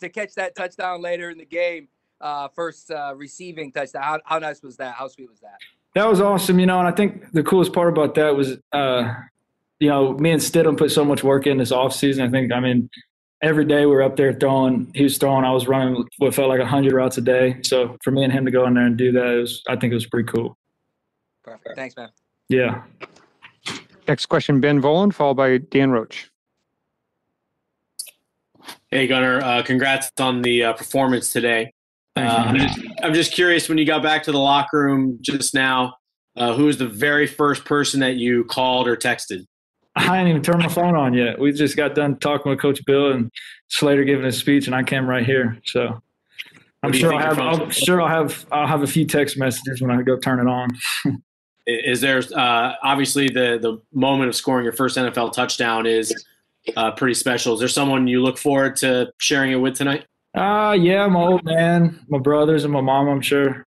to catch that touchdown later in the game, uh, first uh, receiving touchdown. How, how nice was that? How sweet was that? That was awesome, you know. And I think the coolest part about that was, uh, you know, me and Stidham put so much work in this off season. I think, I mean, every day we were up there throwing. He was throwing. I was running what felt like hundred routes a day. So for me and him to go in there and do that, it was, I think it was pretty cool. Perfect. Thanks, man. Yeah. Next question, Ben Volin, followed by Dan Roche. Hey, Gunner. Uh, congrats on the uh, performance today. Uh, I'm, just, I'm, just, curious when you got back to the locker room just now, uh, who was the very first person that you called or texted? I hadn't even turned my phone on yet. We just got done talking with Coach Bill and Slater giving his speech, and I came right here. So I'm sure I'll have. I'm sure I'll have. I'll have a few text messages when I go turn it on. is there uh, obviously the the moment of scoring your first NFL touchdown is uh, pretty special? Is there someone you look forward to sharing it with tonight? Uh yeah, my old man, my brothers, and my mom. I'm sure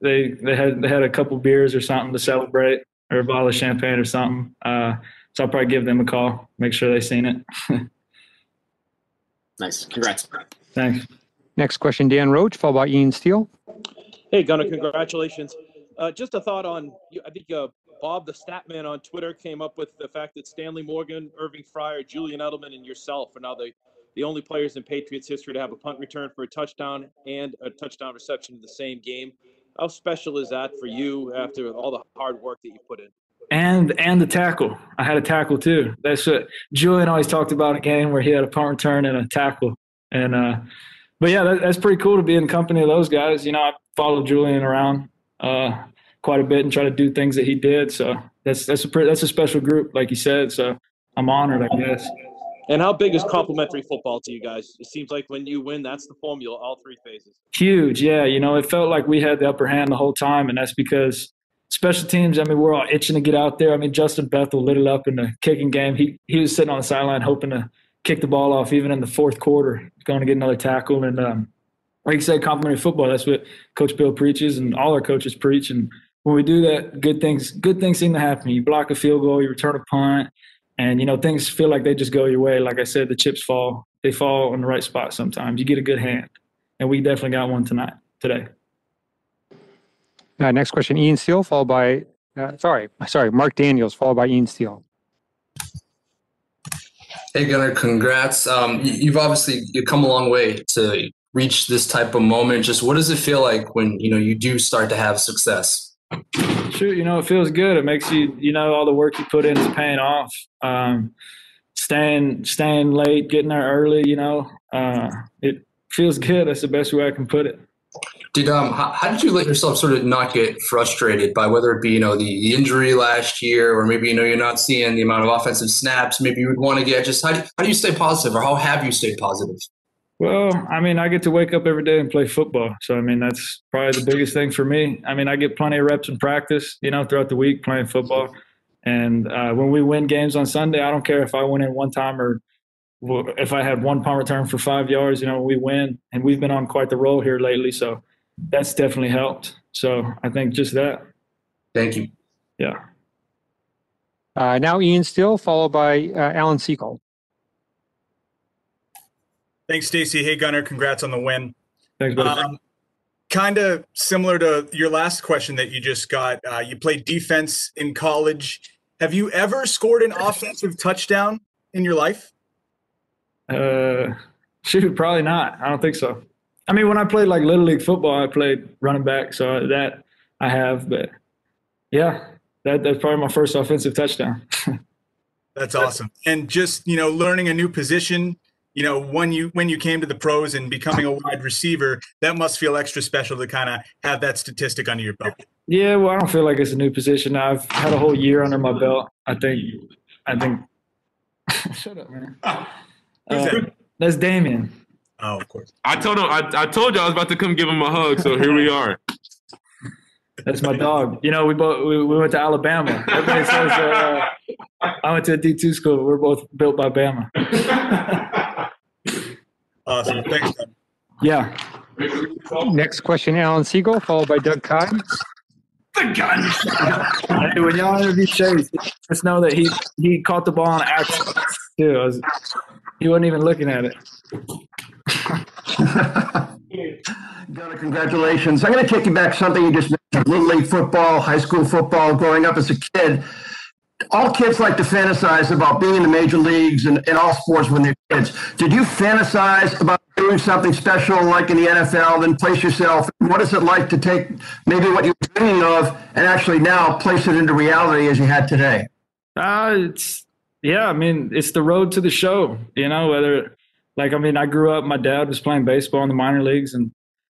they they had they had a couple beers or something to celebrate, or a bottle of champagne or something. Uh, so I'll probably give them a call, make sure they've seen it. nice, congrats. Thanks. Next question, Dan Roche, followed by Ian Steele. Hey, Gunner, congratulations. Uh, just a thought on, I think uh, Bob the Statman on Twitter came up with the fact that Stanley Morgan, Irving Fryar, Julian Edelman, and yourself are now the, the only players in Patriots history to have a punt return for a touchdown and a touchdown reception in the same game. How special is that for you after all the hard work that you put in? And and the tackle. I had a tackle too. That's what Julian always talked about a game where he had a punt return and a tackle. And uh, but yeah, that, that's pretty cool to be in company of those guys. You know, I followed Julian around uh, quite a bit and try to do things that he did. So that's that's a that's a special group, like you said. So I'm honored, I guess. And how big is complimentary football to you guys? It seems like when you win, that's the formula, all three phases. Huge, yeah. You know, it felt like we had the upper hand the whole time, and that's because special teams. I mean, we're all itching to get out there. I mean, Justin Bethel lit it up in the kicking game. He he was sitting on the sideline hoping to kick the ball off, even in the fourth quarter, going to get another tackle. And um, like you said, complimentary football. That's what Coach Bill preaches, and all our coaches preach. And when we do that, good things good things seem to happen. You block a field goal, you return a punt, and you know things feel like they just go your way. Like I said, the chips fall. They fall in the right spot sometimes. You get a good hand, and we definitely got one tonight today. Uh, next question, Ian Steele, followed by uh, sorry, sorry, Mark Daniels, followed by Ian Steele. Hey Gunner, congrats. Um, you've obviously you've come a long way to reach this type of moment. Just what does it feel like when you know you do start to have success? Sure, you know, it feels good. It makes you, you know, all the work you put in is paying off. Um, staying, staying late, getting there early, you know, uh, it feels good. That's the best way I can put it. Did um, how, how, did you let yourself sort of not get frustrated by whether it be you know the, injury last year or maybe you know you're not seeing the amount of offensive snaps maybe you would want to get? Just how do, how do you stay positive or how have you stayed positive? Well, I mean, I get to wake up every day and play football. So, I mean, that's probably the biggest thing for me. I mean, I get plenty of reps in practice, you know, throughout the week playing football. And uh, when we win games on Sunday, I don't care if I win in one time or if I had one punt return for five yards, you know, we win. And we've been on quite the roll here lately. So that's definitely helped. So I think just that. Thank you. Yeah. Uh, now Ian Steele, followed by uh, Alan Seacole. Thanks, Stacy. Hey, Gunner. Congrats on the win. Thanks, um, kind of similar to your last question that you just got. Uh, you played defense in college. Have you ever scored an offensive touchdown in your life? Uh, shoot, probably not. I don't think so. I mean, when I played like little league football, I played running back, so that I have. But yeah, that that's probably my first offensive touchdown. that's awesome. And just you know, learning a new position you know when you when you came to the pros and becoming a wide receiver that must feel extra special to kind of have that statistic under your belt yeah well i don't feel like it's a new position i've had a whole year under my belt i think i think shut up man uh, that? that's damien oh of course i told him I, I told you i was about to come give him a hug so here we are that's my dog. You know, we both we, we went to Alabama. Everybody says uh, I went to a D two school. We're both built by Bama. Awesome. Thanks, Ben. Yeah. Next question, Alan Siegel, followed by Doug Kyed. The gun. hey, when y'all interview Chase, just know that he he caught the ball on accident too. Was, he wasn't even looking at it. Gunner, congratulations. I'm going to take you back something you just mentioned, Little League football, high school football, growing up as a kid. All kids like to fantasize about being in the major leagues and in all sports when they're kids. Did you fantasize about doing something special like in the NFL, then place yourself? What is it like to take maybe what you're dreaming of and actually now place it into reality as you had today? Uh, it's yeah. I mean, it's the road to the show. You know, whether like I mean, I grew up. My dad was playing baseball in the minor leagues, and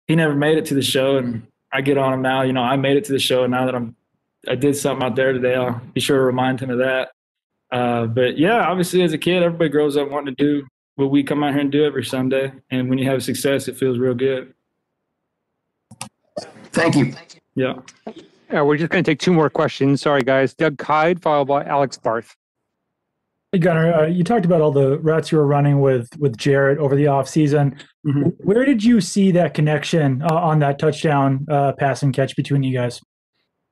he never made it to the show. And I get on him now. You know, I made it to the show, and now that I'm I did something out there today, I'll be sure to remind him of that. Uh, but yeah, obviously, as a kid, everybody grows up wanting to do what we come out here and do every Sunday. And when you have success, it feels real good. Thank you. Yeah. Yeah, we're just going to take two more questions. Sorry, guys. Doug Kyed, followed by Alex Barth. Hey Gunner, uh, you talked about all the routes you were running with with Jarrett over the off season. Mhm. Where did you see that connection uh, on that touchdown uh, pass and catch between you guys?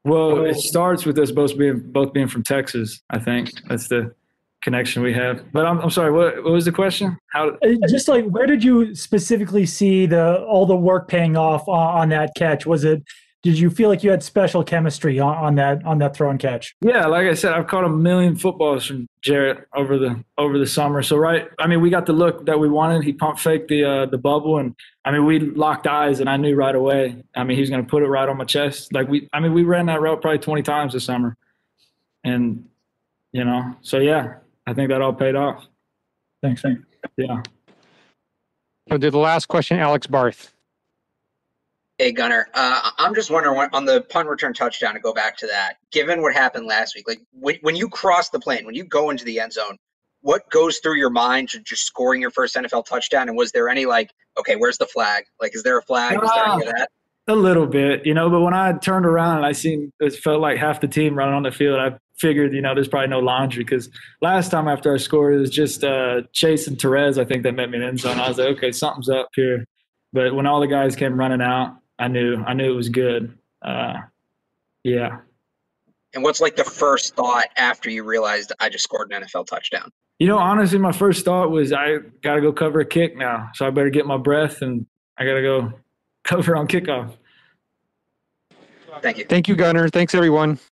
Well, it starts with us both being both being from Texas. I think that's the connection we have. But I'm, I'm sorry. What, what was the question? How? Uh, Just like where did you specifically see the all the work paying off on, on that catch? Was it? Did you feel like you had special chemistry on, on that on that throw and catch? Yeah, like I said, I've caught a million footballs from Jarrett over the over the summer. So right, I mean, we got the look that we wanted. He pump faked the uh, the bubble, and I mean, we locked eyes, and I knew right away. I mean, he was going to put it right on my chest. Like we, I mean, we ran that route probably twenty times this summer, and you know, so yeah, I think that all paid off. Thanks. thanks. Yeah. So, did the last question, Alex Barth. Hey Gunner, uh, I'm just wondering when, on the punt return touchdown to go back to that. Given what happened last week, like when, when you cross the plane, when you go into the end zone, what goes through your mind just scoring your first NFL touchdown? And was there any like, okay, where's the flag? Like, is there a flag? Was there any of that? A little bit, you know, but when I turned around and I seen it felt like half the team running on the field, I figured, you know, there's probably no laundry because last time after I scored, it was just uh, Chase and Therese, I think, that met me in the end zone. I was like, okay, something's up here. But when all the guys came running out, I knew I knew it was good. Uh, yeah. And what's like the first thought after you realized I just scored an NFL touchdown? You know, honestly, my first thought was I got to go cover a kick now. So I better get my breath and I got to go cover on kickoff. Thank you. Thank you, Gunner. Thanks, everyone.